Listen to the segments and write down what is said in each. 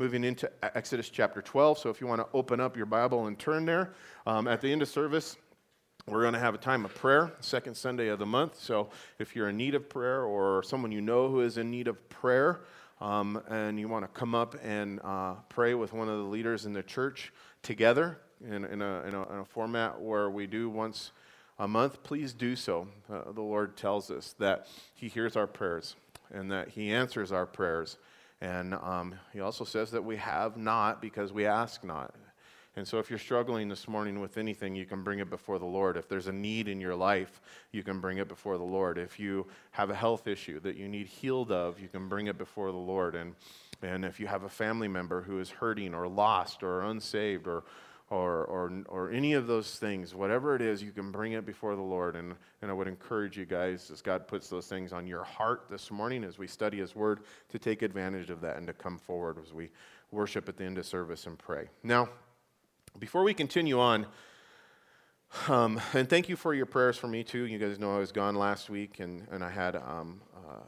moving into Exodus chapter 12. So if you want to open up your Bible and turn there, um, at the end of service, we're going to have a time of prayer, second Sunday of the month. So if you're in need of prayer or someone you know who is in need of prayer, um, and you want to come up and uh, pray with one of the leaders in the church together in, in, a, in, a, in a format where we do once a month, please do so. Uh, the Lord tells us that He hears our prayers and that He answers our prayers. And um, He also says that we have not because we ask not. And so, if you're struggling this morning with anything, you can bring it before the Lord. If there's a need in your life, you can bring it before the Lord. If you have a health issue that you need healed of, you can bring it before the Lord. And, and if you have a family member who is hurting or lost or unsaved or, or, or, or any of those things, whatever it is, you can bring it before the Lord. And, and I would encourage you guys, as God puts those things on your heart this morning as we study His Word, to take advantage of that and to come forward as we worship at the end of service and pray. Now, before we continue on, um, and thank you for your prayers for me too. You guys know I was gone last week and, and I had um, uh,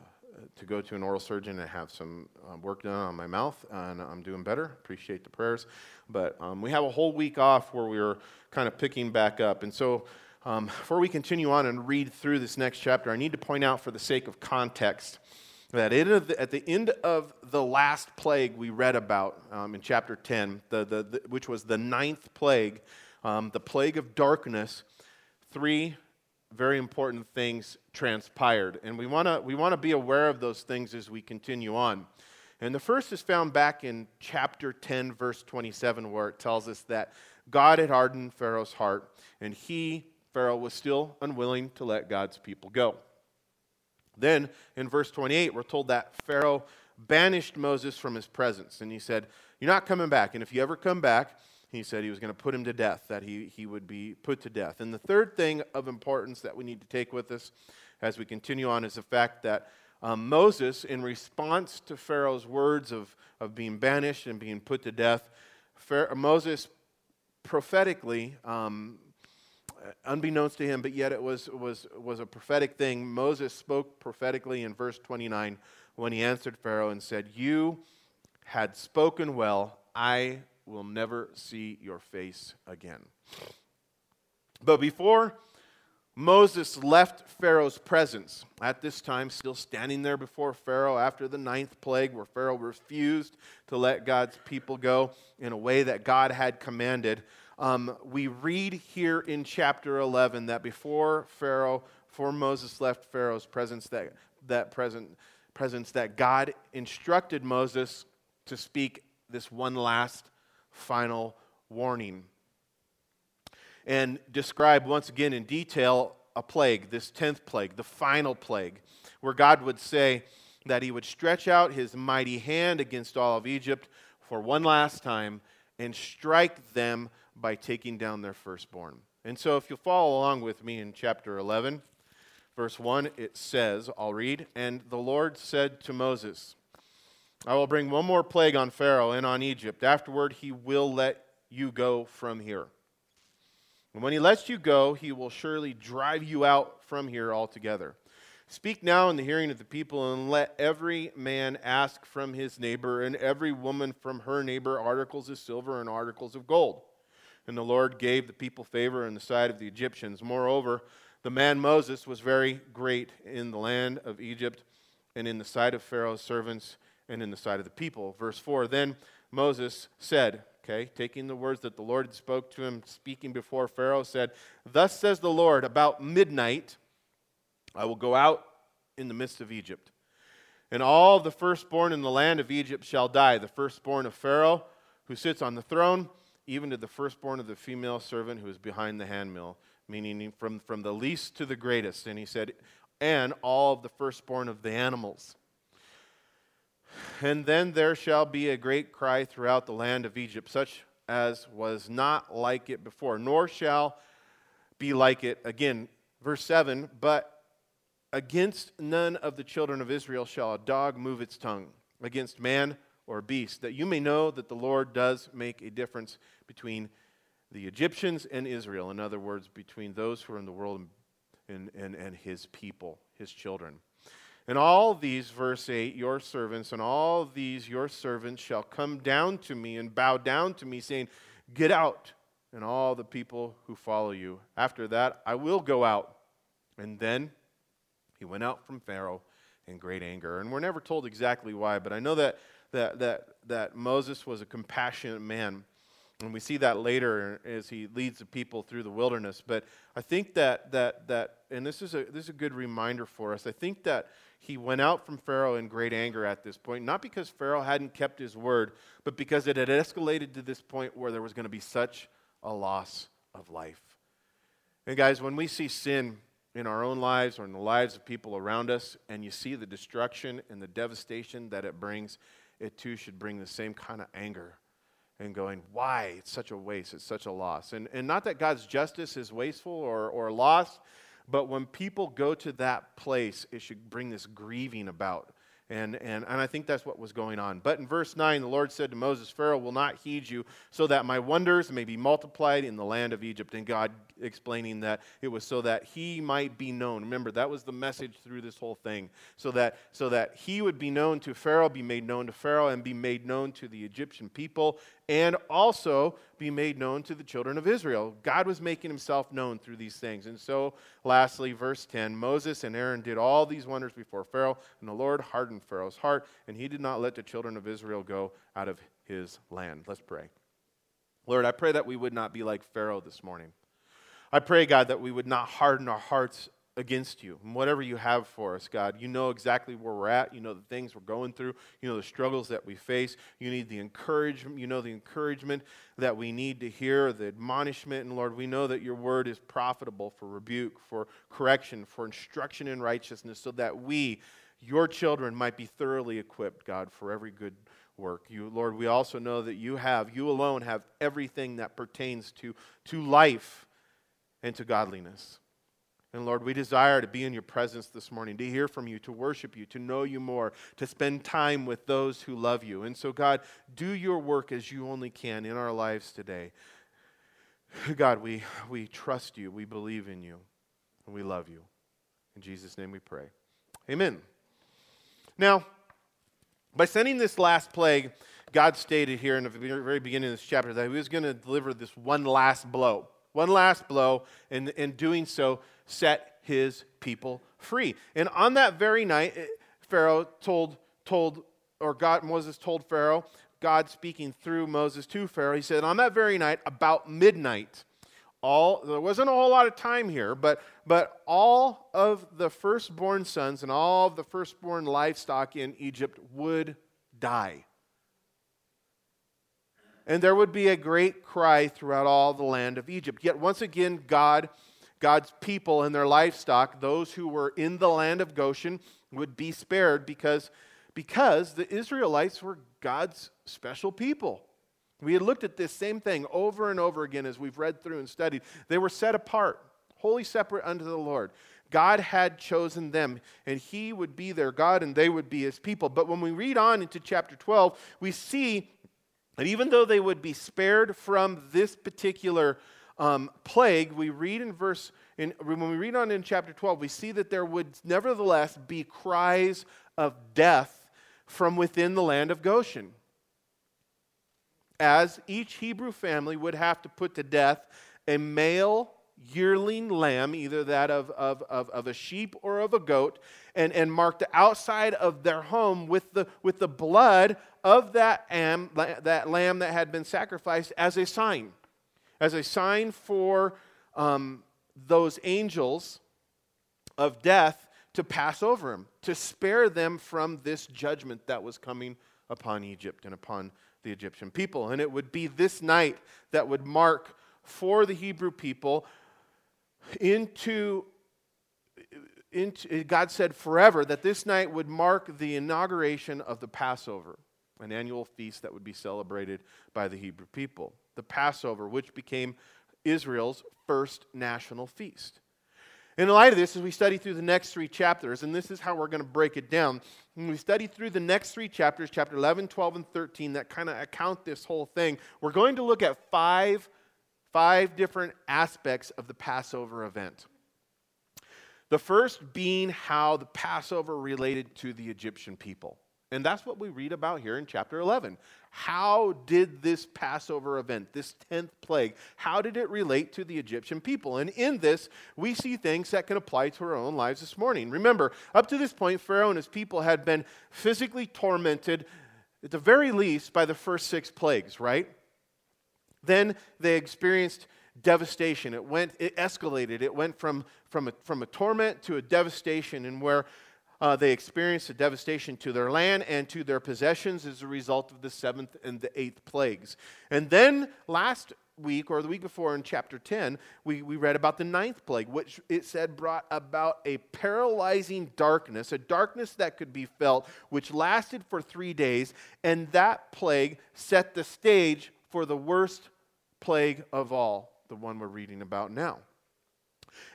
to go to an oral surgeon and have some uh, work done on my mouth, and I'm doing better. Appreciate the prayers. But um, we have a whole week off where we were kind of picking back up. And so um, before we continue on and read through this next chapter, I need to point out for the sake of context that at the end of the last plague we read about um, in chapter 10, the, the, the, which was the ninth plague, um, the plague of darkness, three very important things transpired. And we want to we wanna be aware of those things as we continue on. And the first is found back in chapter 10, verse 27, where it tells us that God had hardened Pharaoh's heart, and he, Pharaoh, was still unwilling to let God's people go. Then in verse 28, we're told that Pharaoh banished Moses from his presence. And he said, You're not coming back. And if you ever come back, he said he was going to put him to death, that he, he would be put to death. And the third thing of importance that we need to take with us as we continue on is the fact that um, Moses, in response to Pharaoh's words of, of being banished and being put to death, Pharaoh, Moses prophetically um, unbeknownst to him, but yet it was, was, was a prophetic thing. Moses spoke prophetically in verse 29 when he answered Pharaoh and said, You had spoken well, I will never see your face again. But before Moses left Pharaoh's presence, at this time still standing there before Pharaoh after the ninth plague, where Pharaoh refused to let God's people go in a way that God had commanded, um, we read here in chapter 11 that before Pharaoh, before Moses left Pharaoh's presence, that, that present, presence, that God instructed Moses to speak this one last final warning and describe once again in detail a plague, this 10th plague, the final plague, where God would say that he would stretch out his mighty hand against all of Egypt for one last time and strike them by taking down their firstborn. And so, if you'll follow along with me in chapter 11, verse 1, it says, I'll read, And the Lord said to Moses, I will bring one more plague on Pharaoh and on Egypt. Afterward, he will let you go from here. And when he lets you go, he will surely drive you out from here altogether. Speak now in the hearing of the people, and let every man ask from his neighbor, and every woman from her neighbor articles of silver and articles of gold and the Lord gave the people favor in the sight of the Egyptians. Moreover, the man Moses was very great in the land of Egypt and in the sight of Pharaoh's servants and in the sight of the people. Verse 4 Then Moses said, okay, taking the words that the Lord had spoke to him, speaking before Pharaoh, said, Thus says the Lord, about midnight I will go out in the midst of Egypt. And all the firstborn in the land of Egypt shall die, the firstborn of Pharaoh who sits on the throne even to the firstborn of the female servant who is behind the handmill, meaning from, from the least to the greatest. And he said, and all of the firstborn of the animals. And then there shall be a great cry throughout the land of Egypt, such as was not like it before, nor shall be like it again. Verse 7 But against none of the children of Israel shall a dog move its tongue, against man or beast, that you may know that the Lord does make a difference between the Egyptians and Israel. In other words, between those who are in the world and, and, and his people, his children. And all these, verse 8, your servants, and all these your servants shall come down to me and bow down to me, saying, Get out, and all the people who follow you. After that, I will go out. And then he went out from Pharaoh in great anger. And we're never told exactly why, but I know that, that, that, that Moses was a compassionate man. And we see that later as he leads the people through the wilderness. But I think that, that, that and this is, a, this is a good reminder for us, I think that he went out from Pharaoh in great anger at this point, not because Pharaoh hadn't kept his word, but because it had escalated to this point where there was going to be such a loss of life. And guys, when we see sin in our own lives or in the lives of people around us, and you see the destruction and the devastation that it brings, it too should bring the same kind of anger and going, why? It's such a waste, it's such a loss. And, and not that God's justice is wasteful or, or lost, but when people go to that place, it should bring this grieving about. And, and, and I think that's what was going on. But in verse 9, the Lord said to Moses, Pharaoh will not heed you, so that my wonders may be multiplied in the land of Egypt. And God explaining that it was so that he might be known. Remember, that was the message through this whole thing. So that, so that he would be known to Pharaoh, be made known to Pharaoh, and be made known to the Egyptian people, and also be made known to the children of Israel. God was making himself known through these things. And so, lastly, verse 10 Moses and Aaron did all these wonders before Pharaoh, and the Lord hardened Pharaoh's heart, and he did not let the children of Israel go out of his land. Let's pray. Lord, I pray that we would not be like Pharaoh this morning. I pray, God, that we would not harden our hearts against you. And whatever you have for us, God, you know exactly where we're at. You know the things we're going through. You know the struggles that we face. You need the encouragement. You know the encouragement that we need to hear, the admonishment. And Lord, we know that your word is profitable for rebuke, for correction, for instruction in righteousness, so that we, your children, might be thoroughly equipped, God, for every good work. You, Lord, we also know that you have, you alone have everything that pertains to, to life and to godliness. And Lord, we desire to be in your presence this morning, to hear from you, to worship you, to know you more, to spend time with those who love you. And so, God, do your work as you only can in our lives today. God, we, we trust you, we believe in you, and we love you. In Jesus' name we pray. Amen. Now, by sending this last plague, God stated here in the very beginning of this chapter that he was going to deliver this one last blow. One last blow, and in doing so, set his people free. And on that very night, eh, Pharaoh told, told or God, Moses told Pharaoh, God speaking through Moses to Pharaoh, he said, on that very night, about midnight, all there wasn't a whole lot of time here, but but all of the firstborn sons and all of the firstborn livestock in Egypt would die. And there would be a great cry throughout all the land of Egypt. Yet once again, God God's people and their livestock, those who were in the land of Goshen, would be spared because, because the Israelites were God's special people. We had looked at this same thing over and over again as we've read through and studied. They were set apart, wholly separate unto the Lord. God had chosen them, and He would be their God, and they would be His people. But when we read on into chapter 12, we see that even though they would be spared from this particular um, plague, we read in verse, in, when we read on in chapter 12, we see that there would nevertheless be cries of death from within the land of Goshen. As each Hebrew family would have to put to death a male yearling lamb, either that of, of, of, of, a sheep or of a goat, and, and mark the outside of their home with the, with the blood of that, am, that lamb that had been sacrificed as a sign as a sign for um, those angels of death to pass over him, to spare them from this judgment that was coming upon Egypt and upon the Egyptian people. And it would be this night that would mark for the Hebrew people into, into God said forever that this night would mark the inauguration of the Passover, an annual feast that would be celebrated by the Hebrew people the Passover, which became Israel's first national feast. In light of this, as we study through the next three chapters, and this is how we're going to break it down, when we study through the next three chapters, chapter 11, 12, and 13, that kind of account this whole thing, we're going to look at five, five different aspects of the Passover event. The first being how the Passover related to the Egyptian people. And that's what we read about here in chapter 11. How did this Passover event, this 10th plague, how did it relate to the Egyptian people? And in this, we see things that can apply to our own lives this morning. Remember, up to this point, Pharaoh and his people had been physically tormented, at the very least, by the first six plagues, right? Then they experienced devastation. It went, it escalated. It went from, from, a, from a torment to a devastation, and where uh, they experienced a devastation to their land and to their possessions as a result of the seventh and the eighth plagues. And then last week or the week before in chapter 10, we, we read about the ninth plague, which it said brought about a paralyzing darkness, a darkness that could be felt, which lasted for three days. And that plague set the stage for the worst plague of all, the one we're reading about now.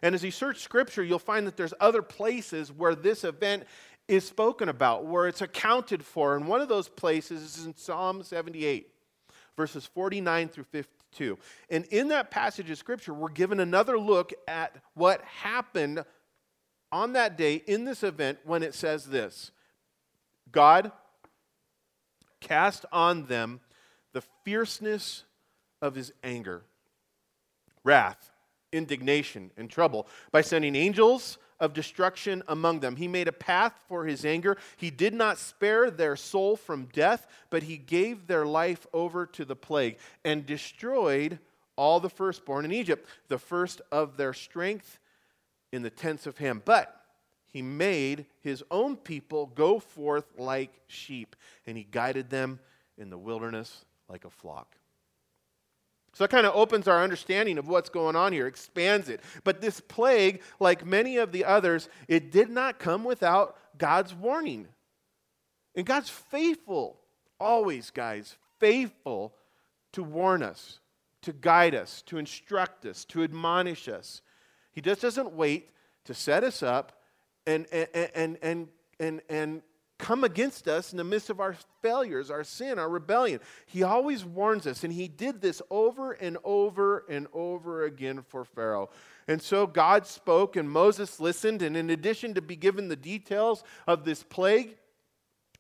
And as you search scripture, you'll find that there's other places where this event is spoken about, where it's accounted for. And one of those places is in Psalm 78, verses 49 through 52. And in that passage of scripture, we're given another look at what happened on that day in this event when it says this God cast on them the fierceness of his anger, wrath indignation and trouble by sending angels of destruction among them. He made a path for his anger. He did not spare their soul from death, but he gave their life over to the plague and destroyed all the firstborn in Egypt, the first of their strength in the tents of Ham. But he made his own people go forth like sheep, and he guided them in the wilderness like a flock. So that kind of opens our understanding of what's going on here, expands it. But this plague, like many of the others, it did not come without God's warning. And God's faithful, always, guys, faithful to warn us, to guide us, to instruct us, to admonish us. He just doesn't wait to set us up and, and, and, and, and, and come against us in the midst of our failures, our sin, our rebellion. He always warns us, and he did this over and over and over again for Pharaoh. And so God spoke, and Moses listened, and in addition to be given the details of this plague,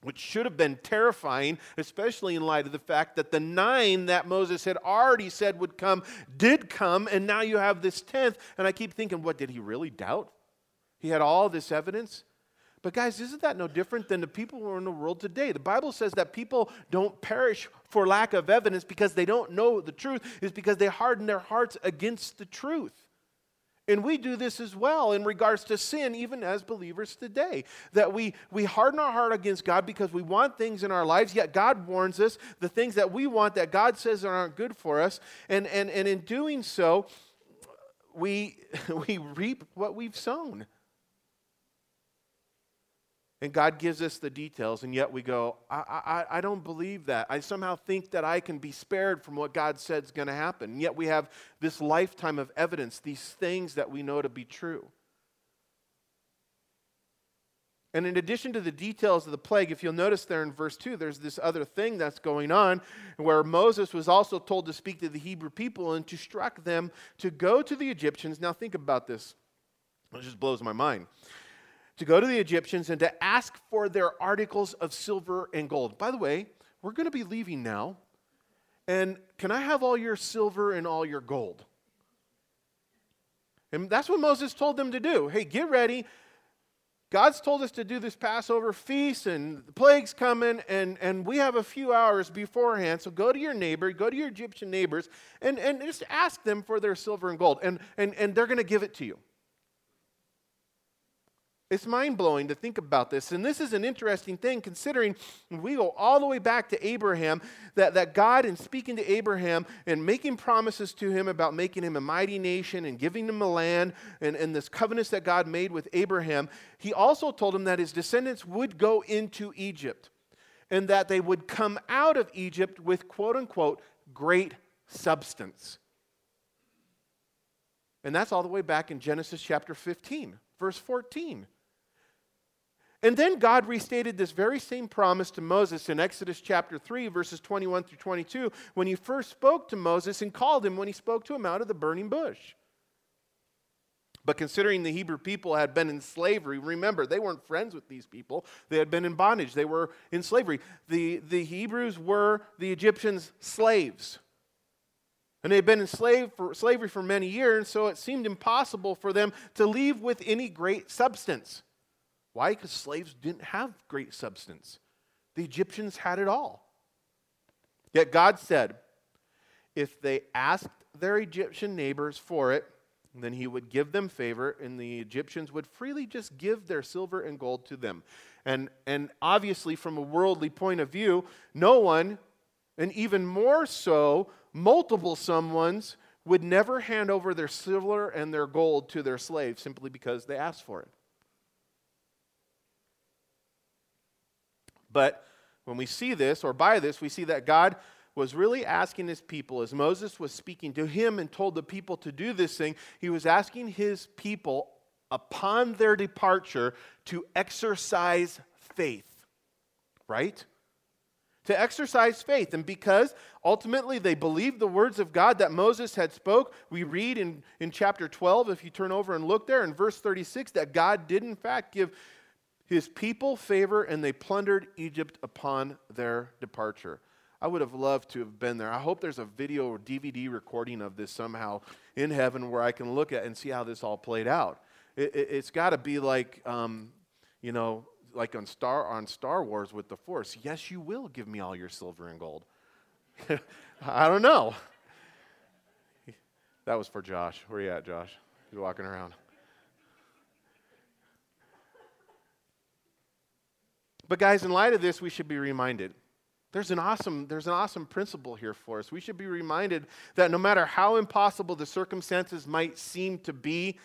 which should have been terrifying, especially in light of the fact that the nine that Moses had already said would come did come, and now you have this tenth. And I keep thinking, what, did he really doubt? He had all this evidence. But, guys, isn't that no different than the people who are in the world today? The Bible says that people don't perish for lack of evidence because they don't know the truth, is because they harden their hearts against the truth. And we do this as well in regards to sin, even as believers today. That we, we harden our heart against God because we want things in our lives, yet God warns us the things that we want that God says aren't good for us. And, and, and in doing so, we, we reap what we've sown. And God gives us the details, and yet we go, I, I, I don't believe that. I somehow think that I can be spared from what God said is going to happen. And yet we have this lifetime of evidence, these things that we know to be true. And in addition to the details of the plague, if you'll notice there in verse 2, there's this other thing that's going on where Moses was also told to speak to the Hebrew people and to instruct them to go to the Egyptians. Now, think about this. It just blows my mind to go to the Egyptians and to ask for their articles of silver and gold. By the way, we're going to be leaving now. And can I have all your silver and all your gold? And that's what Moses told them to do. Hey, get ready. God's told us to do this Passover feast, and the plague's coming, and, and we have a few hours beforehand. So go to your neighbor, go to your Egyptian neighbors, and, and just ask them for their silver and gold, and, and, and they're going to give it to you. It's mind blowing to think about this. And this is an interesting thing considering we go all the way back to Abraham, that, that God, in speaking to Abraham and making promises to him about making him a mighty nation and giving him a land and, and this covenants that God made with Abraham, he also told him that his descendants would go into Egypt and that they would come out of Egypt with quote unquote great substance. And that's all the way back in Genesis chapter 15, verse 14. And then God restated this very same promise to Moses in Exodus chapter 3, verses 21 through 22, when he first spoke to Moses and called him when he spoke to him out of the burning bush. But considering the Hebrew people had been in slavery, remember, they weren't friends with these people. They had been in bondage, they were in slavery. The, the Hebrews were the Egyptians' slaves. And they had been in slave for, slavery for many years, so it seemed impossible for them to leave with any great substance. Why? Because slaves didn't have great substance. The Egyptians had it all. Yet God said, if they asked their Egyptian neighbors for it, then he would give them favor, and the Egyptians would freely just give their silver and gold to them. And, and obviously, from a worldly point of view, no one, and even more so, multiple someones, would never hand over their silver and their gold to their slaves simply because they asked for it. But when we see this, or by this, we see that God was really asking his people, as Moses was speaking to him and told the people to do this thing, he was asking his people upon their departure to exercise faith, right? To exercise faith. And because ultimately they believed the words of God that Moses had spoke, we read in, in chapter 12, if you turn over and look there, in verse 36, that God did in fact give his people favor and they plundered Egypt upon their departure. I would have loved to have been there. I hope there's a video or DVD recording of this somehow in heaven where I can look at and see how this all played out. It, has it, got to be like, um, you know, like on Star on Star Wars with the Force. Yes, you will give me all your silver and gold. I don't know. That was for Josh. Where are you at, Josh? He's walking around. But guys, in light of this, we should be reminded there's an awesome, there's an awesome principle here for us. We should be reminded that no matter how impossible the circumstances might seem to be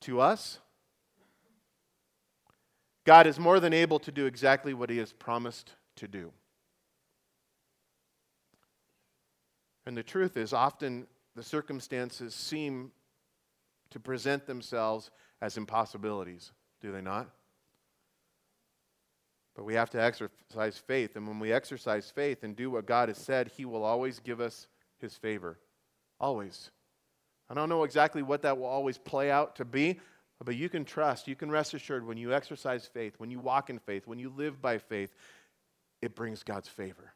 to us, God is more than able to do exactly what He has promised to do. And the truth is, often the circumstances seem to present themselves as impossibilities, do they not? But we have to exercise faith. And when we exercise faith and do what God has said, He will always give us His favor. Always. I don't know exactly what that will always play out to be, but you can trust, you can rest assured when you exercise faith, when you walk in faith, when you live by faith, it brings God's favor.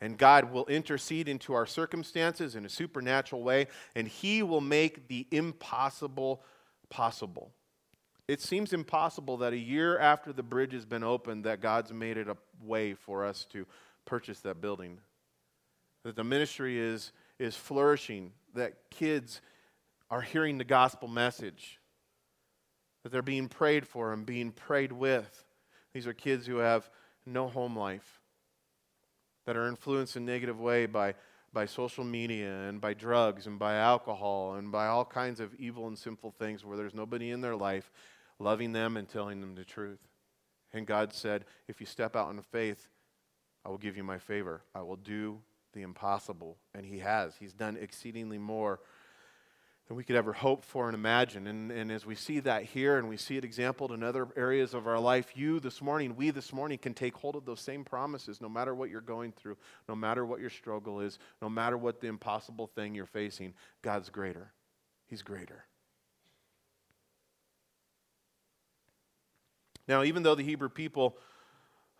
And God will intercede into our circumstances in a supernatural way, and He will make the impossible possible. It seems impossible that a year after the bridge has been opened that God's made it a way for us to purchase that building. That the ministry is, is flourishing, that kids are hearing the gospel message, that they're being prayed for and being prayed with. These are kids who have no home life, that are influenced in a negative way by by social media and by drugs and by alcohol and by all kinds of evil and sinful things where there's nobody in their life loving them and telling them the truth. And God said, If you step out in faith, I will give you my favor. I will do the impossible. And He has. He's done exceedingly more than we could ever hope for and imagine. And, and as we see that here and we see it exampled in other areas of our life, you this morning, we this morning can take hold of those same promises no matter what you're going through, no matter what your struggle is, no matter what the impossible thing you're facing. God's greater. He's greater. Now, even though the Hebrew people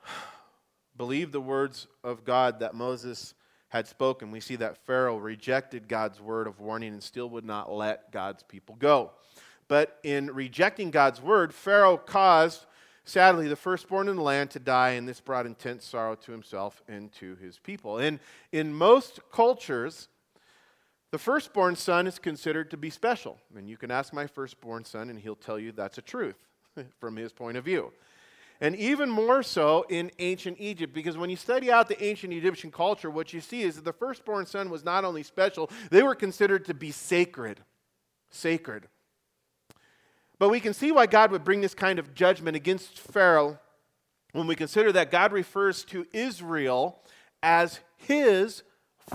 believed the words of God that Moses had spoken. We see that Pharaoh rejected God's word of warning and still would not let God's people go. But in rejecting God's word, Pharaoh caused, sadly, the firstborn in the land to die, and this brought intense sorrow to himself and to his people. And in most cultures, the firstborn son is considered to be special. And you can ask my firstborn son, and he'll tell you that's a truth from his point of view and even more so in ancient Egypt. Because when you study out the ancient Egyptian culture, what you see is that the firstborn son was not only special, they were considered to be sacred. Sacred. But we can see why God would bring this kind of judgment against Pharaoh when we consider that God refers to Israel as his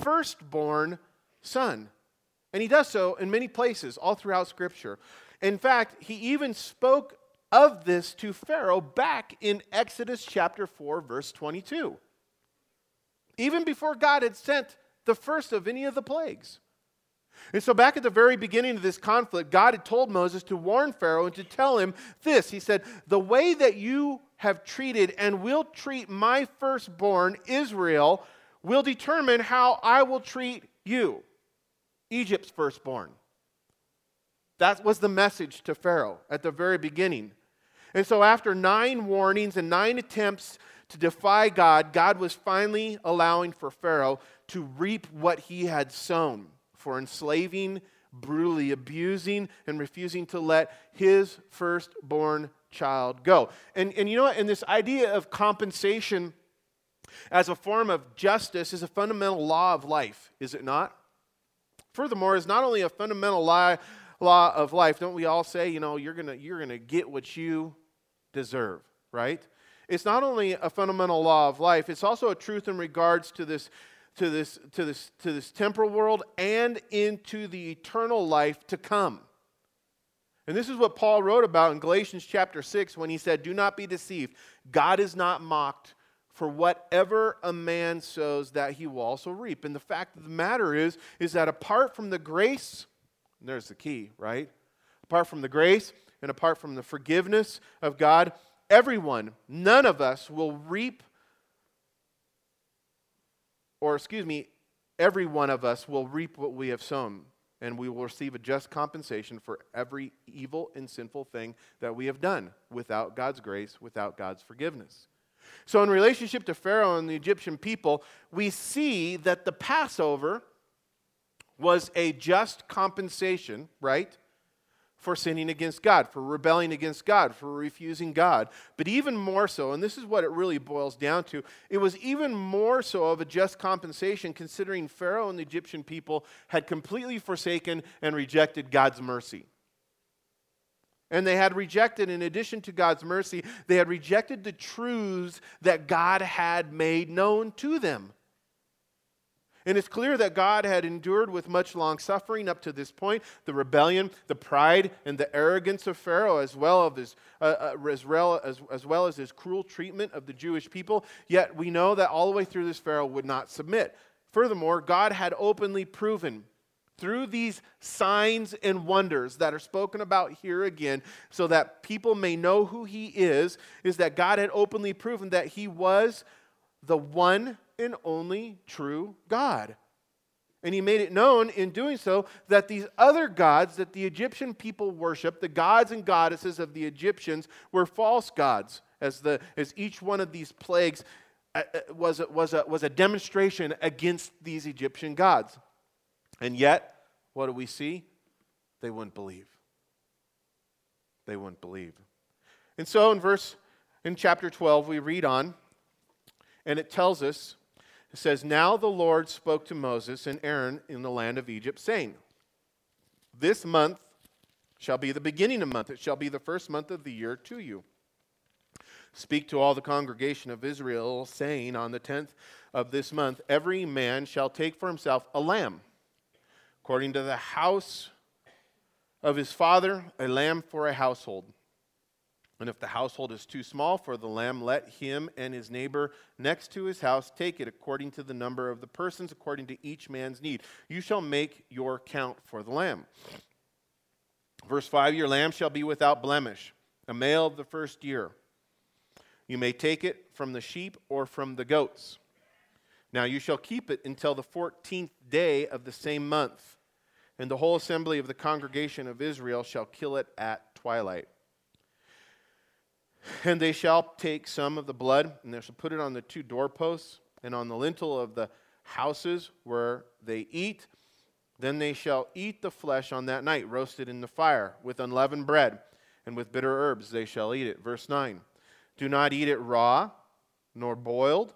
firstborn son. And he does so in many places all throughout Scripture. In fact, he even spoke of this to Pharaoh back in Exodus chapter 4, verse 22. Even before God had sent the first of any of the plagues. And so, back at the very beginning of this conflict, God had told Moses to warn Pharaoh and to tell him this. He said, The way that you have treated and will treat my firstborn, Israel, will determine how I will treat you, Egypt's firstborn. That was the message to Pharaoh at the very beginning. And so, after nine warnings and nine attempts to defy God, God was finally allowing for Pharaoh to reap what he had sown for enslaving, brutally abusing, and refusing to let his firstborn child go. And, and you know what? And this idea of compensation as a form of justice is a fundamental law of life, is it not? Furthermore, it's not only a fundamental law, law of life. Don't we all say, you know, you're going you're going to get what you deserve, right? It's not only a fundamental law of life, it's also a truth in regards to this to this, to this, to this temporal world and into the eternal life to come. And this is what Paul wrote about in Galatians chapter 6 when he said, Do not be deceived. God is not mocked, for whatever a man sows, that he will also reap. And the fact of the matter is, is that apart from the grace, there's the key, right? Apart from the grace and apart from the forgiveness of God, everyone, none of us will reap or excuse me, every one of us will reap what we have sown, and we will receive a just compensation for every evil and sinful thing that we have done without God's grace, without God's forgiveness. So, in relationship to Pharaoh and the Egyptian people, we see that the Passover was a just compensation, right? For sinning against God, for rebelling against God, for refusing God. But even more so, and this is what it really boils down to, it was even more so of a just compensation considering Pharaoh and the Egyptian people had completely forsaken and rejected God's mercy. And they had rejected, in addition to God's mercy, they had rejected the truths that God had made known to them. And it's clear that God had endured with much long suffering up to this point the rebellion, the pride, and the arrogance of Pharaoh, as well, his, uh, uh, as, as well as his cruel treatment of the Jewish people. Yet we know that all the way through this, Pharaoh would not submit. Furthermore, God had openly proven through these signs and wonders that are spoken about here again, so that people may know who he is, is that God had openly proven that he was the one and only true God. And he made it known in doing so that these other gods that the Egyptian people worshiped, the gods and goddesses of the Egyptians, were false gods, as, the, as each one of these plagues uh, uh, was, was, a, was a demonstration against these Egyptian gods. And yet, what do we see? They wouldn't believe. They wouldn't believe. And so in verse, in chapter 12, we read on, and it tells us it says, Now the Lord spoke to Moses and Aaron in the land of Egypt, saying, This month shall be the beginning of month. It shall be the first month of the year to you. Speak to all the congregation of Israel, saying, On the tenth of this month, every man shall take for himself a lamb, according to the house of his father, a lamb for a household. And if the household is too small for the lamb, let him and his neighbor next to his house take it according to the number of the persons, according to each man's need. You shall make your count for the lamb. Verse 5 Your lamb shall be without blemish, a male of the first year. You may take it from the sheep or from the goats. Now you shall keep it until the fourteenth day of the same month, and the whole assembly of the congregation of Israel shall kill it at twilight. And they shall take some of the blood, and they shall put it on the two doorposts and on the lintel of the houses where they eat. Then they shall eat the flesh on that night, roasted in the fire, with unleavened bread, and with bitter herbs they shall eat it. Verse 9 Do not eat it raw, nor boiled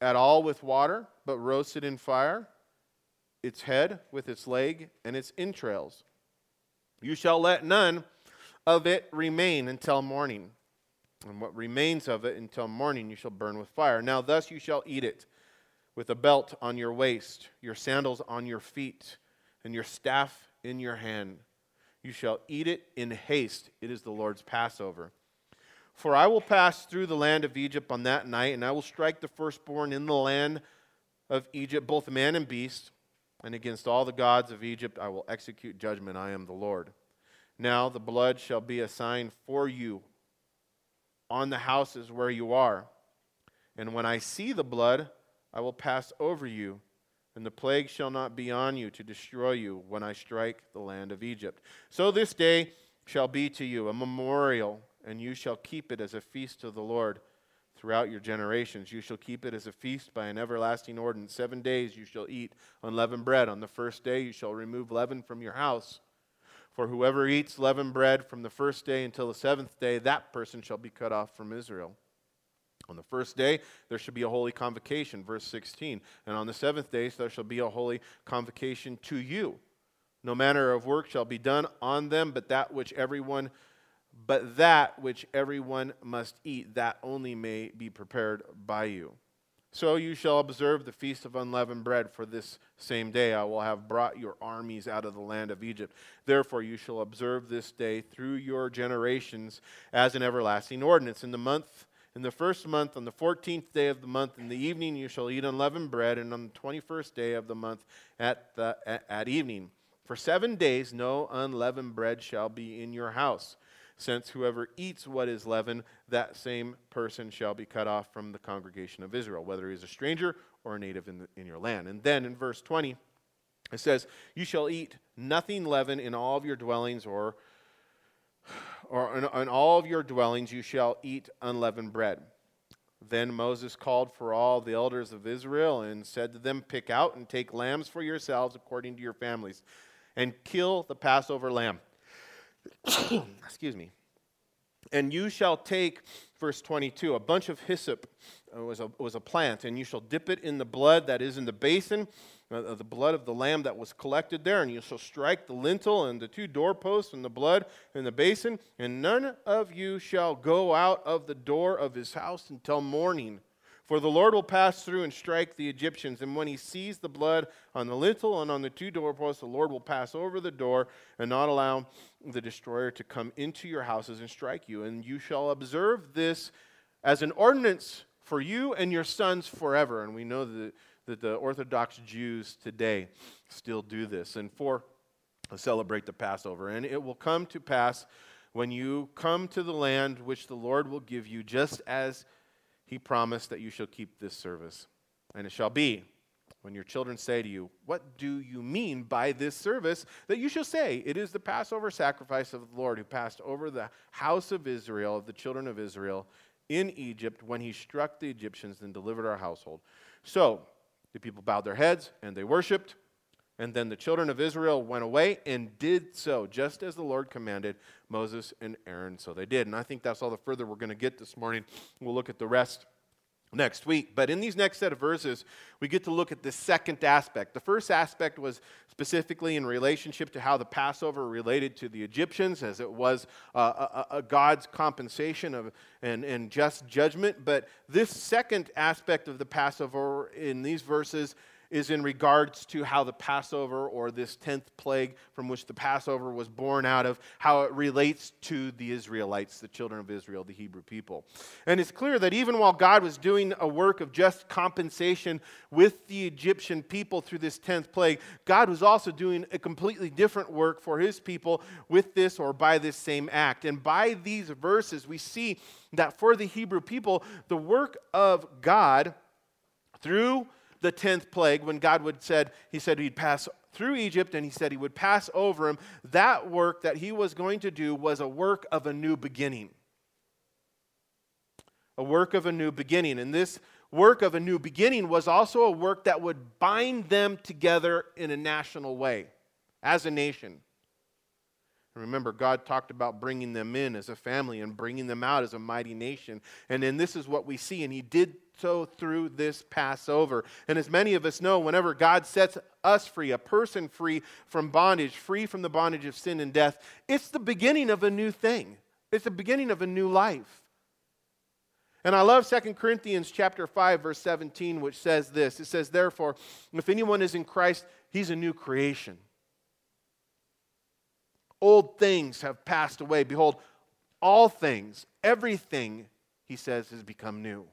at all with water, but roasted in fire, its head with its leg and its entrails. You shall let none of it remain until morning and what remains of it until morning you shall burn with fire. Now, thus you shall eat it with a belt on your waist, your sandals on your feet, and your staff in your hand. You shall eat it in haste. It is the Lord's Passover. For I will pass through the land of Egypt on that night, and I will strike the firstborn in the land of Egypt, both man and beast, and against all the gods of Egypt I will execute judgment. I am the Lord. Now the blood shall be a sign for you on the houses where you are. And when I see the blood, I will pass over you, and the plague shall not be on you to destroy you when I strike the land of Egypt. So this day shall be to you a memorial, and you shall keep it as a feast to the Lord throughout your generations. You shall keep it as a feast by an everlasting ordinance. Seven days you shall eat unleavened bread. On the first day you shall remove leaven from your house. For whoever eats leavened bread from the first day until the seventh day, that person shall be cut off from Israel. On the first day, there shall be a holy convocation, verse 16. And on the seventh day, there shall be a holy convocation to you. No manner of work shall be done on them, but that which everyone but that which everyone must eat, that only may be prepared by you. So you shall observe the feast of unleavened bread, for this same day I will have brought your armies out of the land of Egypt. Therefore you shall observe this day through your generations as an everlasting ordinance. In the month, in the first month, on the fourteenth day of the month, in the evening you shall eat unleavened bread, and on the twenty-first day of the month at, the, at, at evening. For seven days no unleavened bread shall be in your house since whoever eats what is leavened, that same person shall be cut off from the congregation of Israel, whether he is a stranger or a native in, the, in your land. And then in verse 20, it says, You shall eat nothing leavened in all of your dwellings, or, or in, in all of your dwellings you shall eat unleavened bread. Then Moses called for all the elders of Israel and said to them, Pick out and take lambs for yourselves according to your families, and kill the Passover lamb. Excuse me. And you shall take, verse 22, a bunch of hyssop, uh, was, a, was a plant, and you shall dip it in the blood that is in the basin, uh, the blood of the lamb that was collected there, and you shall strike the lintel and the two doorposts and the blood in the basin, and none of you shall go out of the door of his house until morning. For the Lord will pass through and strike the Egyptians, and when he sees the blood on the lintel and on the two doorposts, the Lord will pass over the door and not allow the destroyer to come into your houses and strike you. And you shall observe this as an ordinance for you and your sons forever. And we know that, that the Orthodox Jews today still do this. And for celebrate the Passover. And it will come to pass when you come to the land which the Lord will give you, just as he promised that you shall keep this service. And it shall be, when your children say to you, What do you mean by this service? that you shall say, It is the Passover sacrifice of the Lord who passed over the house of Israel, of the children of Israel, in Egypt when he struck the Egyptians and delivered our household. So the people bowed their heads and they worshiped. And then the children of Israel went away and did so, just as the Lord commanded Moses and Aaron. So they did. And I think that's all the further we're going to get this morning. We'll look at the rest next week. But in these next set of verses, we get to look at the second aspect. The first aspect was specifically in relationship to how the Passover related to the Egyptians, as it was uh, a, a, God's compensation of, and, and just judgment. But this second aspect of the Passover in these verses is in regards to how the Passover or this 10th plague from which the Passover was born out of, how it relates to the Israelites, the children of Israel, the Hebrew people. And it's clear that even while God was doing a work of just compensation with the Egyptian people through this 10th plague, God was also doing a completely different work for his people with this or by this same act. And by these verses, we see that for the Hebrew people, the work of God through the 10th plague, when God would said, he said he'd pass through Egypt and he said he would pass over him, that work that he was going to do was a work of a new beginning. A work of a new beginning. And this work of a new beginning was also a work that would bind them together in a national way, as a nation. Remember, God talked about bringing them in as a family and bringing them out as a mighty nation. And then this is what we see. And He did so through this Passover. And as many of us know, whenever God sets us free, a person free from bondage, free from the bondage of sin and death, it's the beginning of a new thing. It's the beginning of a new life. And I love 2 Corinthians chapter 5 verse 17 which says this. It says therefore if anyone is in Christ he's a new creation. Old things have passed away behold all things everything he says has become new.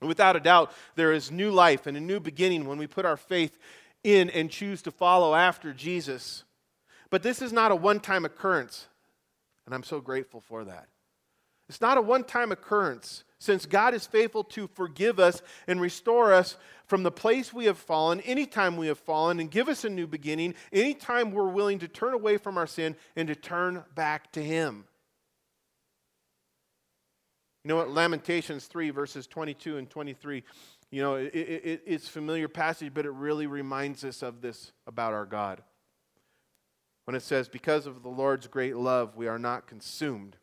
Without a doubt, there is new life and a new beginning when we put our faith in and choose to follow after Jesus. But this is not a one time occurrence, and I'm so grateful for that. It's not a one time occurrence. Since God is faithful to forgive us and restore us from the place we have fallen, anytime we have fallen, and give us a new beginning, anytime we're willing to turn away from our sin and to turn back to Him. You know what? Lamentations 3, verses 22 and 23. You know, it, it, it's a familiar passage, but it really reminds us of this about our God. When it says, Because of the Lord's great love, we are not consumed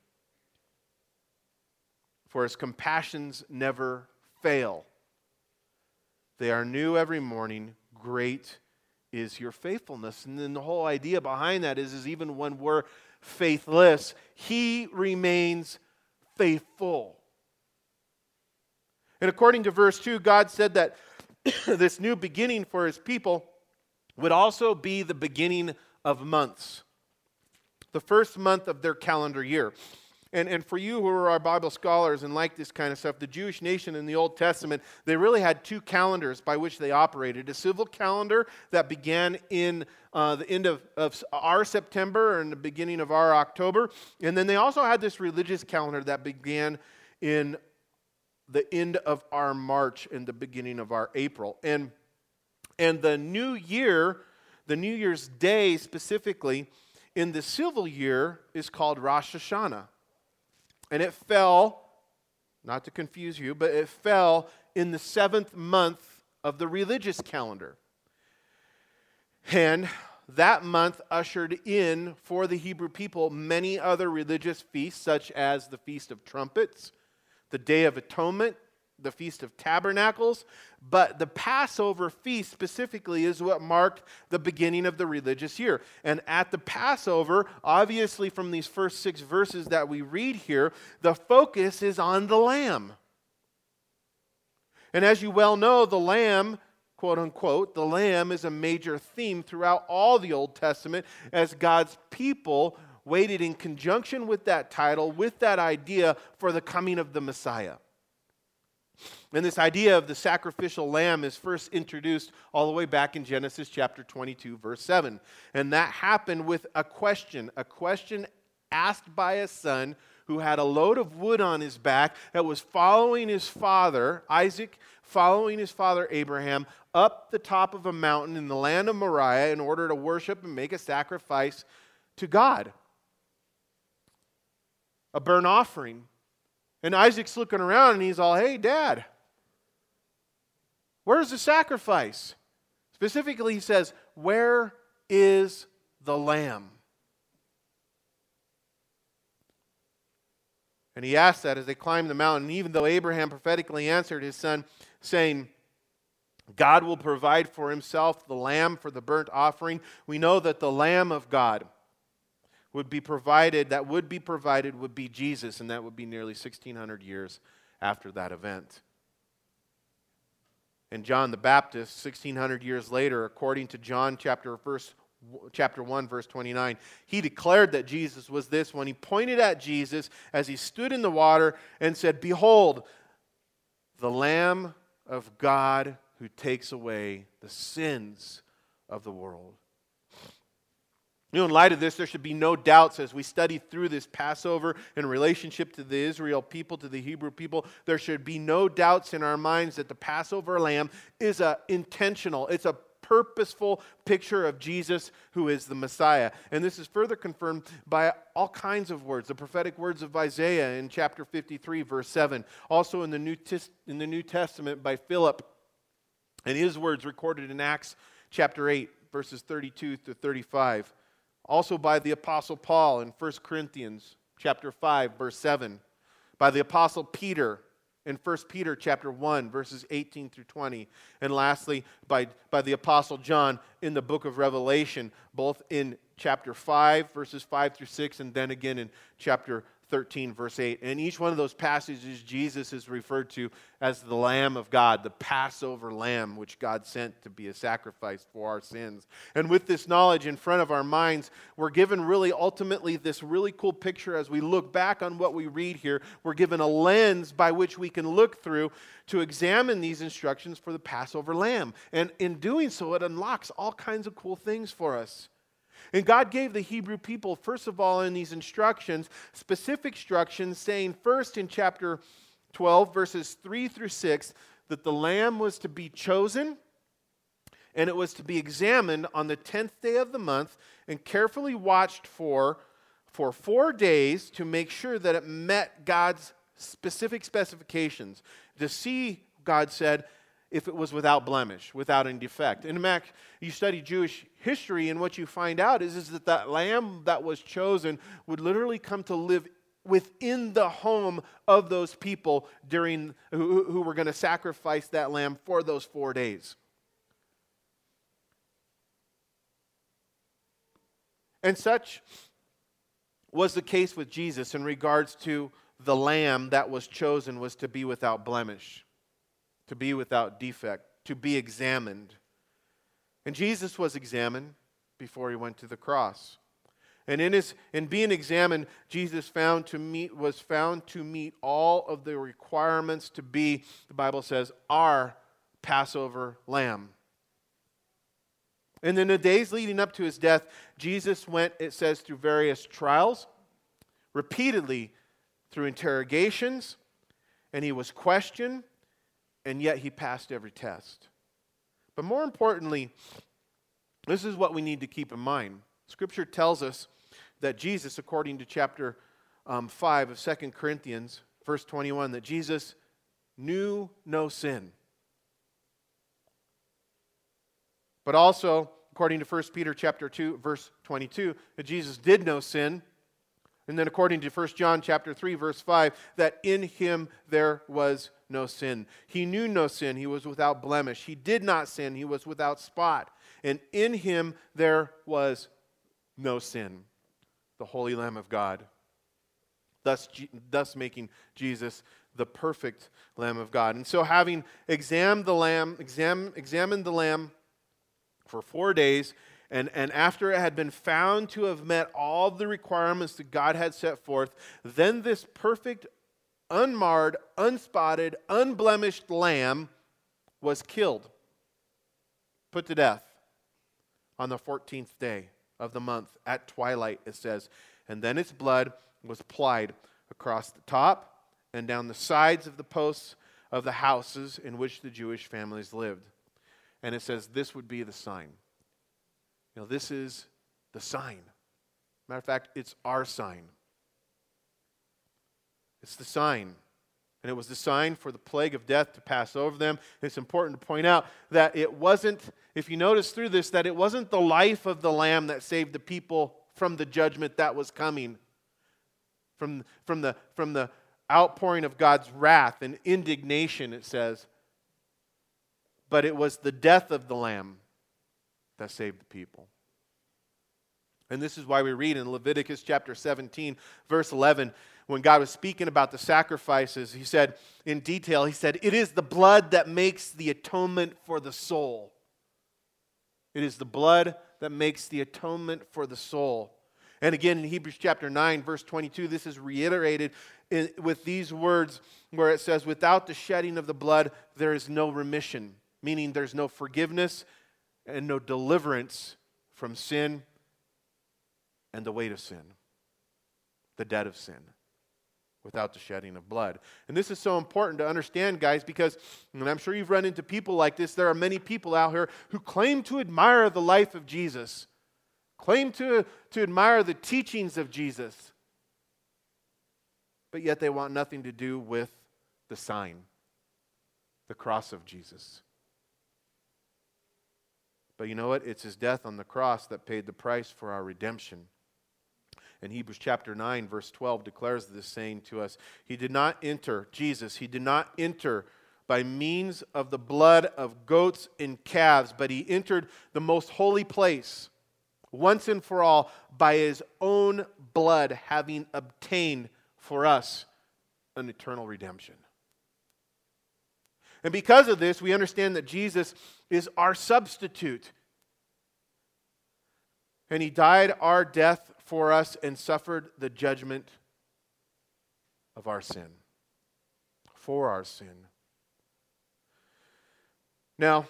for his compassions never fail. They are new every morning. Great is your faithfulness. And then the whole idea behind that is, is even when we're faithless, he remains faithful. And according to verse 2, God said that this new beginning for his people would also be the beginning of months, the first month of their calendar year. And, and for you who are our Bible scholars and like this kind of stuff, the Jewish nation in the Old Testament, they really had two calendars by which they operated a civil calendar that began in uh, the end of, of our September and the beginning of our October. And then they also had this religious calendar that began in the end of our March and the beginning of our April. And, and the new year, the New Year's Day specifically, in the civil year is called Rosh Hashanah. And it fell, not to confuse you, but it fell in the seventh month of the religious calendar. And that month ushered in for the Hebrew people many other religious feasts, such as the Feast of Trumpets, the Day of Atonement, the Feast of Tabernacles, but the Passover feast specifically is what marked the beginning of the religious year. And at the Passover, obviously from these first six verses that we read here, the focus is on the Lamb. And as you well know, the Lamb, quote unquote, the Lamb is a major theme throughout all the Old Testament as God's people waited in conjunction with that title, with that idea for the coming of the Messiah. And this idea of the sacrificial lamb is first introduced all the way back in Genesis chapter 22, verse 7. And that happened with a question, a question asked by a son who had a load of wood on his back that was following his father, Isaac, following his father Abraham up the top of a mountain in the land of Moriah in order to worship and make a sacrifice to God. A burnt offering and Isaac's looking around and he's all, hey, dad, where's the sacrifice? Specifically, he says, where is the lamb? And he asked that as they climbed the mountain. Even though Abraham prophetically answered his son, saying, God will provide for himself the lamb for the burnt offering, we know that the Lamb of God would be provided, that would be provided, would be Jesus, and that would be nearly 1,600 years after that event. And John the Baptist, 1,600 years later, according to John chapter, verse, chapter 1, verse 29, he declared that Jesus was this when he pointed at Jesus as he stood in the water and said, Behold, the Lamb of God who takes away the sins of the world. You know, in light of this, there should be no doubts as we study through this Passover in relationship to the Israel people, to the Hebrew people. There should be no doubts in our minds that the Passover lamb is a intentional, it's a purposeful picture of Jesus who is the Messiah. And this is further confirmed by all kinds of words. The prophetic words of Isaiah in chapter 53, verse 7. Also in the New, in the New Testament by Philip and his words recorded in Acts chapter 8, verses 32 to 35 also by the apostle Paul in 1 Corinthians chapter 5 verse 7, by the apostle Peter in 1 Peter chapter 1 verses 18 through 20, and lastly by, by the apostle John in the book of Revelation, both in chapter 5 verses 5 through 6 and then again in chapter 13, verse 8. And each one of those passages, Jesus is referred to as the Lamb of God, the Passover Lamb, which God sent to be a sacrifice for our sins. And with this knowledge in front of our minds, we're given really ultimately this really cool picture as we look back on what we read here. We're given a lens by which we can look through to examine these instructions for the Passover Lamb. And in doing so, it unlocks all kinds of cool things for us. And God gave the Hebrew people, first of all, in these instructions, specific instructions, saying first in chapter 12, verses 3 through 6, that the lamb was to be chosen and it was to be examined on the 10th day of the month and carefully watched for for four days to make sure that it met God's specific specifications. To see, God said, if it was without blemish, without any defect. In fact, you study Jewish history, and what you find out is, is that that lamb that was chosen would literally come to live within the home of those people during who, who were going to sacrifice that lamb for those four days. And such was the case with Jesus in regards to the lamb that was chosen was to be without blemish to be without defect, to be examined. And Jesus was examined before he went to the cross. And in, his, in being examined, Jesus found to meet, was found to meet all of the requirements to be, the Bible says, our Passover lamb. And in the days leading up to his death, Jesus went, it says, through various trials, repeatedly through interrogations, and he was questioned, and yet he passed every test. But more importantly, this is what we need to keep in mind. Scripture tells us that Jesus, according to chapter um, 5 of 2 Corinthians, verse 21, that Jesus knew no sin. But also, according to 1 Peter chapter 2, verse 22, that Jesus did no sin. And then according to 1 John chapter 3, verse 5, that in him there was no sin. He knew no sin. He was without blemish. He did not sin. He was without spot. And in him there was no sin. The Holy Lamb of God. Thus, thus making Jesus the perfect Lamb of God. And so, having examined the Lamb, exam, examined the Lamb for four days, and, and after it had been found to have met all the requirements that God had set forth, then this perfect unmarred, unspotted, unblemished lamb was killed, put to death on the 14th day of the month at twilight, it says. And then its blood was plied across the top and down the sides of the posts of the houses in which the Jewish families lived. And it says this would be the sign. You know, this is the sign. Matter of fact, it's our sign. It's the sign. And it was the sign for the plague of death to pass over them. It's important to point out that it wasn't, if you notice through this, that it wasn't the life of the lamb that saved the people from the judgment that was coming, from, from, the, from the outpouring of God's wrath and indignation, it says. But it was the death of the lamb that saved the people. And this is why we read in Leviticus chapter 17, verse 11 when God was speaking about the sacrifices, he said in detail, he said, It is the blood that makes the atonement for the soul. It is the blood that makes the atonement for the soul. And again, in Hebrews chapter 9, verse 22, this is reiterated in, with these words where it says, Without the shedding of the blood, there is no remission, meaning there's no forgiveness and no deliverance from sin and the weight of sin, the debt of sin without the shedding of blood. And this is so important to understand, guys, because, and I'm sure you've run into people like this, there are many people out here who claim to admire the life of Jesus, claim to, to admire the teachings of Jesus, but yet they want nothing to do with the sign, the cross of Jesus. But you know what? It's his death on the cross that paid the price for our redemption. And Hebrews chapter 9, verse 12 declares this saying to us He did not enter, Jesus, He did not enter by means of the blood of goats and calves, but He entered the most holy place once and for all by His own blood, having obtained for us an eternal redemption. And because of this, we understand that Jesus is our substitute. And he died our death for us and suffered the judgment of our sin, for our sin. Now,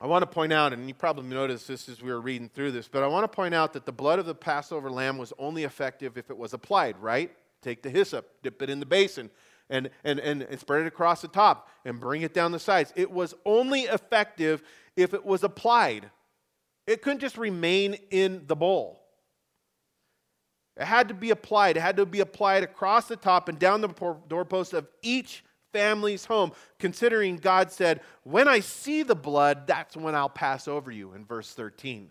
I want to point out, and you probably noticed this as we were reading through this, but I want to point out that the blood of the Passover lamb was only effective if it was applied, right? Take the hyssop, dip it in the basin, and, and, and, and spread it across the top and bring it down the sides. It was only effective if it was applied. It couldn't just remain in the bowl. It had to be applied. It had to be applied across the top and down the doorpost of each family's home, considering God said, When I see the blood, that's when I'll pass over you, in verse 13.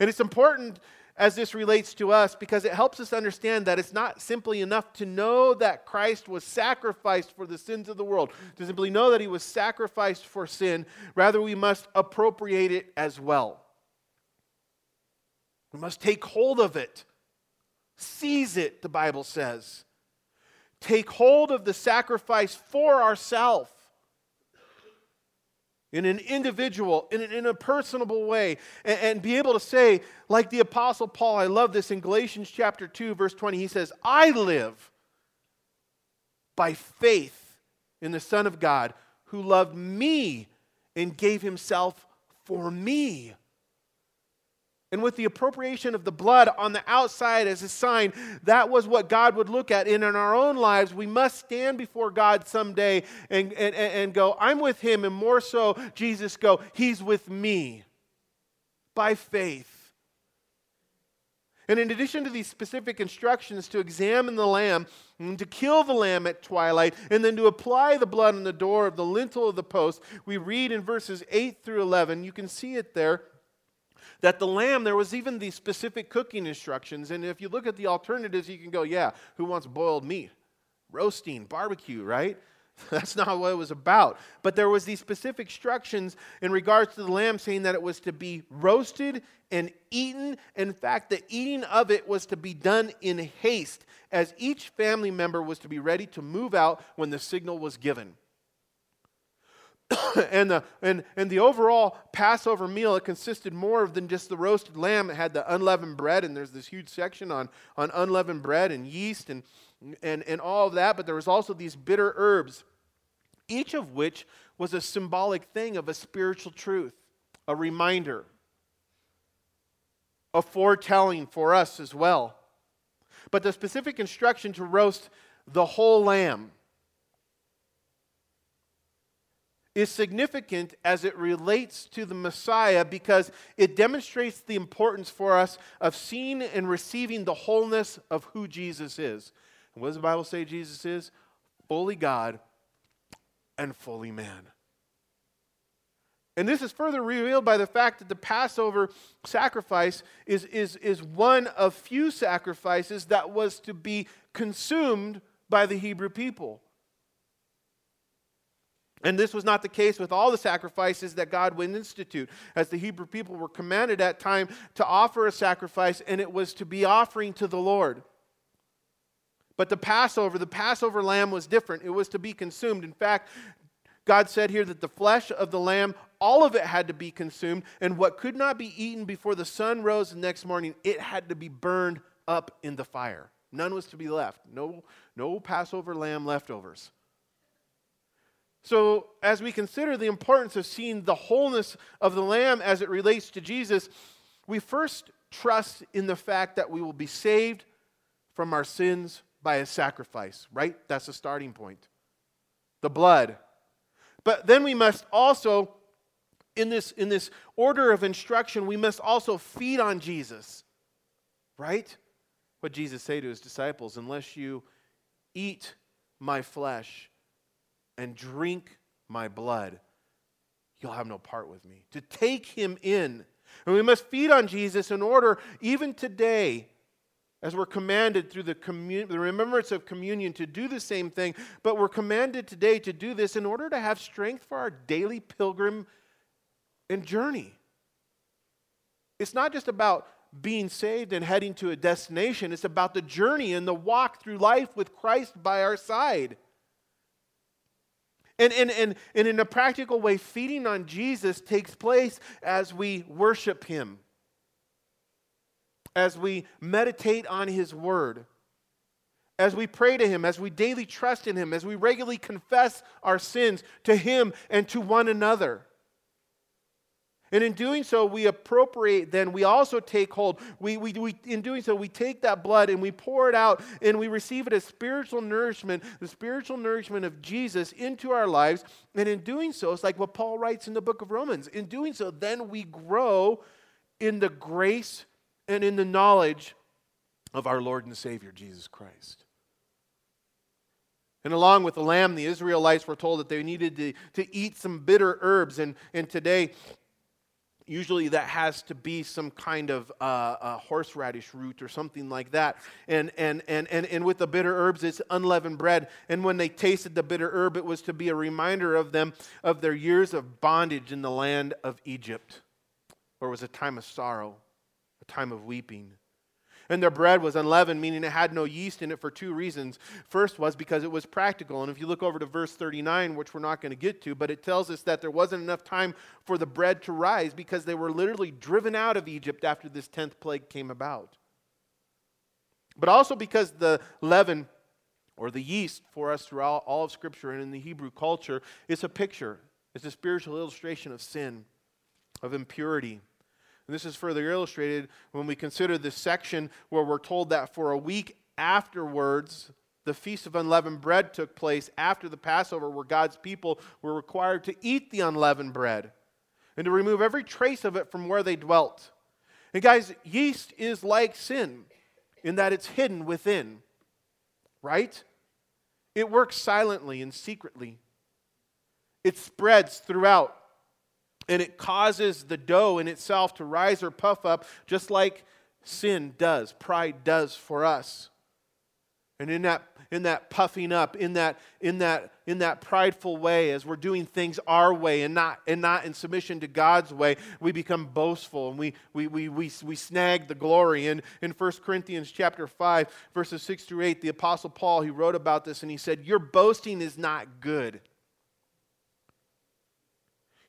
And it's important as this relates to us because it helps us understand that it's not simply enough to know that Christ was sacrificed for the sins of the world, to simply know that he was sacrificed for sin. Rather, we must appropriate it as well. We must take hold of it, seize it, the Bible says take hold of the sacrifice for ourselves in an individual, in, in a personable way, and, and, be able to say, like the Apostle Paul, I love this in Galatians chapter 2, verse 20, he says, I live by faith in the Son of God who loved me and gave himself for me. And with the appropriation of the blood on the outside as a sign, that was what God would look at. And in our own lives, we must stand before God someday and, and, and go, I'm with him. And more so, Jesus go, He's with me by faith. And in addition to these specific instructions to examine the lamb, to kill the lamb at twilight, and then to apply the blood on the door of the lintel of the post, we read in verses 8 through 11. You can see it there that the lamb, there was even the specific cooking instructions. And if you look at the alternatives, you can go, yeah, who wants boiled meat? Roasting, barbecue, right? That's not what it was about. But there was these specific instructions in regards to the lamb saying that it was to be roasted and eaten. In fact, the eating of it was to be done in haste, as each family member was to be ready to move out when the signal was given. and, the, and, and the overall Passover meal, it consisted more than just the roasted lamb. It had the unleavened bread, and there's this huge section on, on unleavened bread and yeast and, and, and all of that. But there was also these bitter herbs, each of which was a symbolic thing of a spiritual truth, a reminder, a foretelling for us as well. But the specific instruction to roast the whole lamb is significant as it relates to the Messiah because it demonstrates the importance for us of seeing and receiving the wholeness of who Jesus is. And what does the Bible say Jesus is? Fully God and fully man. And this is further revealed by the fact that the Passover sacrifice is, is, is one of few sacrifices that was to be consumed by the Hebrew people. And this was not the case with all the sacrifices that God would institute, as the Hebrew people were commanded at time to offer a sacrifice, and it was to be offering to the Lord. But the Passover, the Passover lamb was different. It was to be consumed. In fact, God said here that the flesh of the lamb, all of it had to be consumed, and what could not be eaten before the sun rose the next morning, it had to be burned up in the fire. None was to be left. No, no Passover lamb leftovers. So, as we consider the importance of seeing the wholeness of the Lamb as it relates to Jesus, we first trust in the fact that we will be saved from our sins by a sacrifice, right? That's the starting point. The blood. But then we must also, in this, in this order of instruction, we must also feed on Jesus, right? What Jesus said to his disciples unless you eat my flesh and drink my blood, you'll have no part with me. To take him in. And we must feed on Jesus in order, even today, as we're commanded through the, commun- the remembrance of communion to do the same thing, but we're commanded today to do this in order to have strength for our daily pilgrim and journey. It's not just about being saved and heading to a destination. It's about the journey and the walk through life with Christ by our side. And, and, and, and in a practical way, feeding on Jesus takes place as we worship Him, as we meditate on His Word, as we pray to Him, as we daily trust in Him, as we regularly confess our sins to Him and to one another. And in doing so, we appropriate, then we also take hold. We, we, we, in doing so, we take that blood and we pour it out and we receive it as spiritual nourishment, the spiritual nourishment of Jesus into our lives. And in doing so, it's like what Paul writes in the book of Romans. In doing so, then we grow in the grace and in the knowledge of our Lord and Savior, Jesus Christ. And along with the lamb, the Israelites were told that they needed to, to eat some bitter herbs. And, and today, Usually that has to be some kind of uh, horseradish root or something like that. And, and, and, and, and with the bitter herbs, it's unleavened bread. And when they tasted the bitter herb, it was to be a reminder of them of their years of bondage in the land of Egypt, where it was a time of sorrow, a time of weeping. And their bread was unleavened, meaning it had no yeast in it for two reasons. First was because it was practical. And if you look over to verse 39, which we're not going to get to, but it tells us that there wasn't enough time for the bread to rise because they were literally driven out of Egypt after this 10th plague came about. But also because the leaven or the yeast for us throughout all of Scripture and in the Hebrew culture is a picture, it's a spiritual illustration of sin, of impurity. And this is further illustrated when we consider this section where we're told that for a week afterwards, the Feast of Unleavened Bread took place after the Passover, where God's people were required to eat the unleavened bread and to remove every trace of it from where they dwelt. And guys, yeast is like sin in that it's hidden within, right? It works silently and secretly, it spreads throughout and it causes the dough in itself to rise or puff up, just like sin does, pride does for us. And in that, in that puffing up, in that, in, that, in that prideful way, as we're doing things our way and not, and not in submission to God's way, we become boastful and we, we, we, we, we snag the glory. And in 1 Corinthians chapter 5, verses 6 through 8, the Apostle Paul, he wrote about this and he said, Your boasting is not good.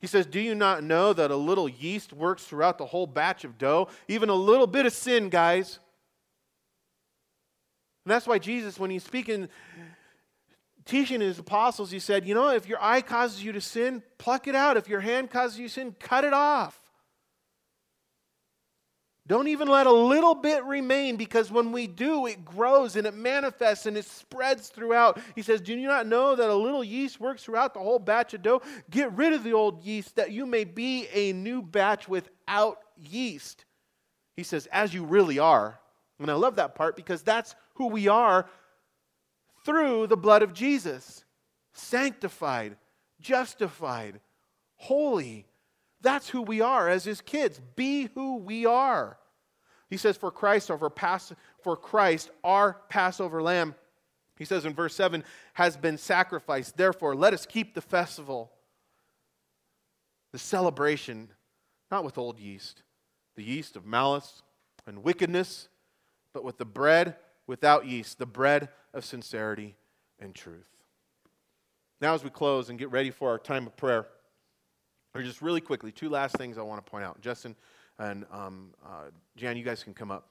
He says, Do you not know that a little yeast works throughout the whole batch of dough? Even a little bit of sin, guys. And that's why Jesus, when he's speaking, teaching his apostles, he said, You know, if your eye causes you to sin, pluck it out. If your hand causes you sin, cut it off. Don't even let a little bit remain because when we do, it grows and it manifests and it spreads throughout. He says, Do you not know that a little yeast works throughout the whole batch of dough? Get rid of the old yeast that you may be a new batch without yeast. He says, As you really are. And I love that part because that's who we are through the blood of Jesus sanctified, justified, holy. That's who we are as his kids. Be who we are. He says, For Christ, over pass, for Christ, our Passover lamb, he says in verse 7, has been sacrificed. Therefore, let us keep the festival, the celebration, not with old yeast, the yeast of malice and wickedness, but with the bread without yeast, the bread of sincerity and truth. Now, as we close and get ready for our time of prayer, or just really quickly, two last things I want to point out. Justin, and um, uh, Jan, you guys can come up.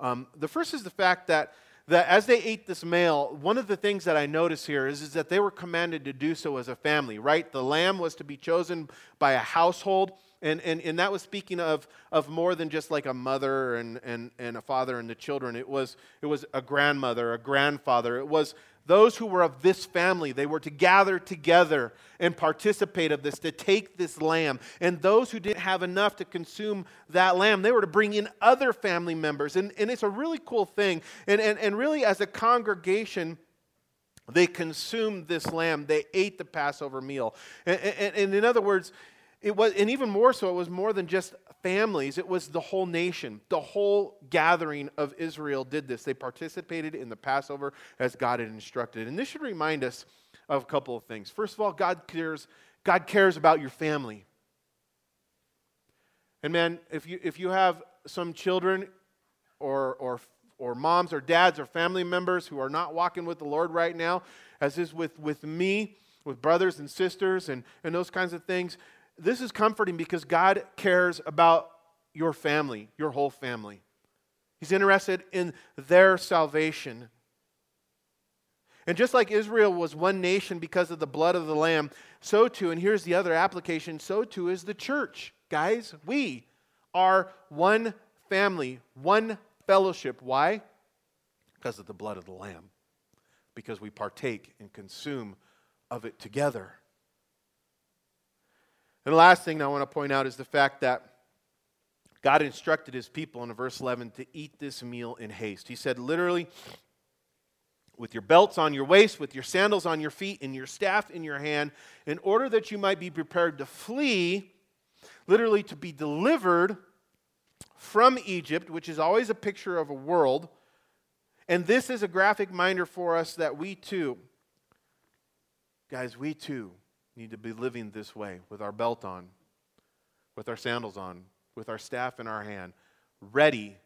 Um, the first is the fact that, that as they ate this meal, one of the things that I notice here is, is that they were commanded to do so as a family, right? The lamb was to be chosen by a household. And, and, and that was speaking of, of more than just like a mother and, and, and a father and the children. It was, it was a grandmother, a grandfather. It was those who were of this family, they were to gather together and participate of this, to take this lamb. And those who didn't have enough to consume that lamb, they were to bring in other family members. And, and it's a really cool thing. And, and, and really, as a congregation, they consumed this lamb. They ate the Passover meal. And, and, and in other words, it was, and even more so, it was more than just families, it was the whole nation. The whole gathering of Israel did this. They participated in the Passover as God had instructed. And this should remind us of a couple of things. First of all, God cares, God cares about your family. And man, if you, if you have some children or, or, or moms or dads or family members who are not walking with the Lord right now, as is with, with me, with brothers and sisters and, and those kinds of things, this is comforting because God cares about your family, your whole family. He's interested in their salvation. And just like Israel was one nation because of the blood of the Lamb, so too, and here's the other application, so too is the church. Guys, we are one family, one fellowship. Why? Because of the blood of the Lamb. Because we partake and consume of it together. And the last thing I want to point out is the fact that God instructed his people in verse 11 to eat this meal in haste. He said, literally, with your belts on your waist, with your sandals on your feet, and your staff in your hand, in order that you might be prepared to flee, literally to be delivered from Egypt, which is always a picture of a world. And this is a graphic reminder for us that we too, guys, we too need to be living this way with our belt on, with our sandals on, with our staff in our hand, ready,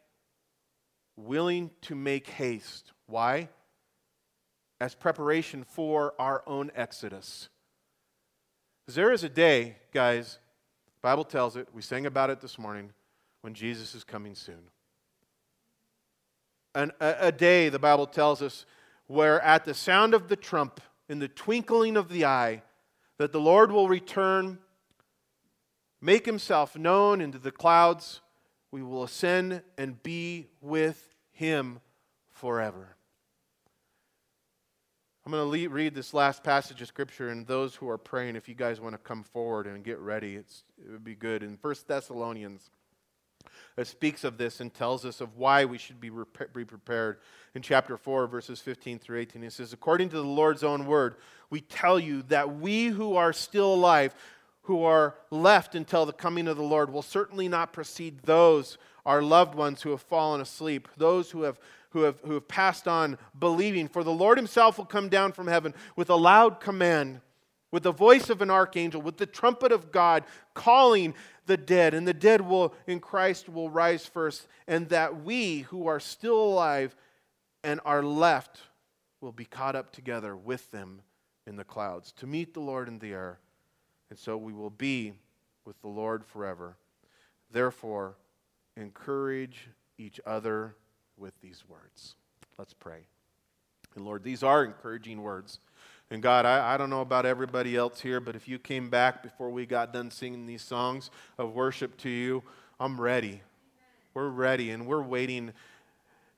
willing to make haste. Why? As preparation for our own exodus. There is a day, guys, Bible tells it, we sang about it this morning, when Jesus is coming soon. And a, a day, the Bible tells us, where at the sound of the trump, in the twinkling of the eye, that the Lord will return make himself known into the clouds, we will ascend and be with him forever. I'm going to read this last passage of scripture, and those who are praying, if you guys want to come forward and get ready, it would be good. In 1 Thessalonians, it speaks of this and tells us of why we should be, be prepared. In chapter 4, verses 15 through 18, he says, According to the Lord's own word, we tell you that we who are still alive, who are left until the coming of the Lord will certainly not precede those, our loved ones who have fallen asleep, those who have, who have, who have passed on believing. For the Lord himself will come down from heaven with a loud command, with the voice of an archangel, with the trumpet of God, calling the dead. And the dead will, in Christ, will rise first, and that we who are still alive and are left will be caught up together with them in the clouds to meet the Lord in the air and so we will be with the Lord forever. Therefore, encourage each other with these words. Let's pray. And Lord, these are encouraging words. And God, I, I don't know about everybody else here, but if you came back before we got done singing these songs of worship to you, I'm ready. We're ready, and we're waiting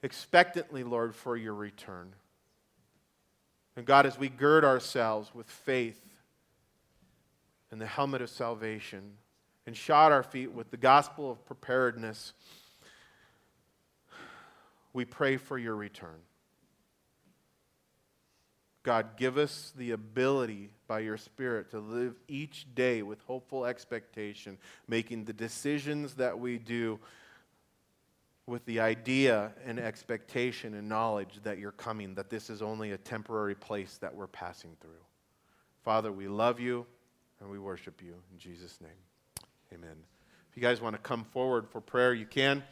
expectantly, Lord, for your return. And God, as we gird ourselves with faith, and the helmet of salvation and shod our feet with the gospel of preparedness, we pray for your return. God, give us the ability by your Spirit to live each day with hopeful expectation, making the decisions that we do with the idea and expectation and knowledge that you're coming, that this is only a temporary place that we're passing through. Father, we love you. And we worship you in Jesus' name. Amen. If you guys want to come forward for prayer, you can.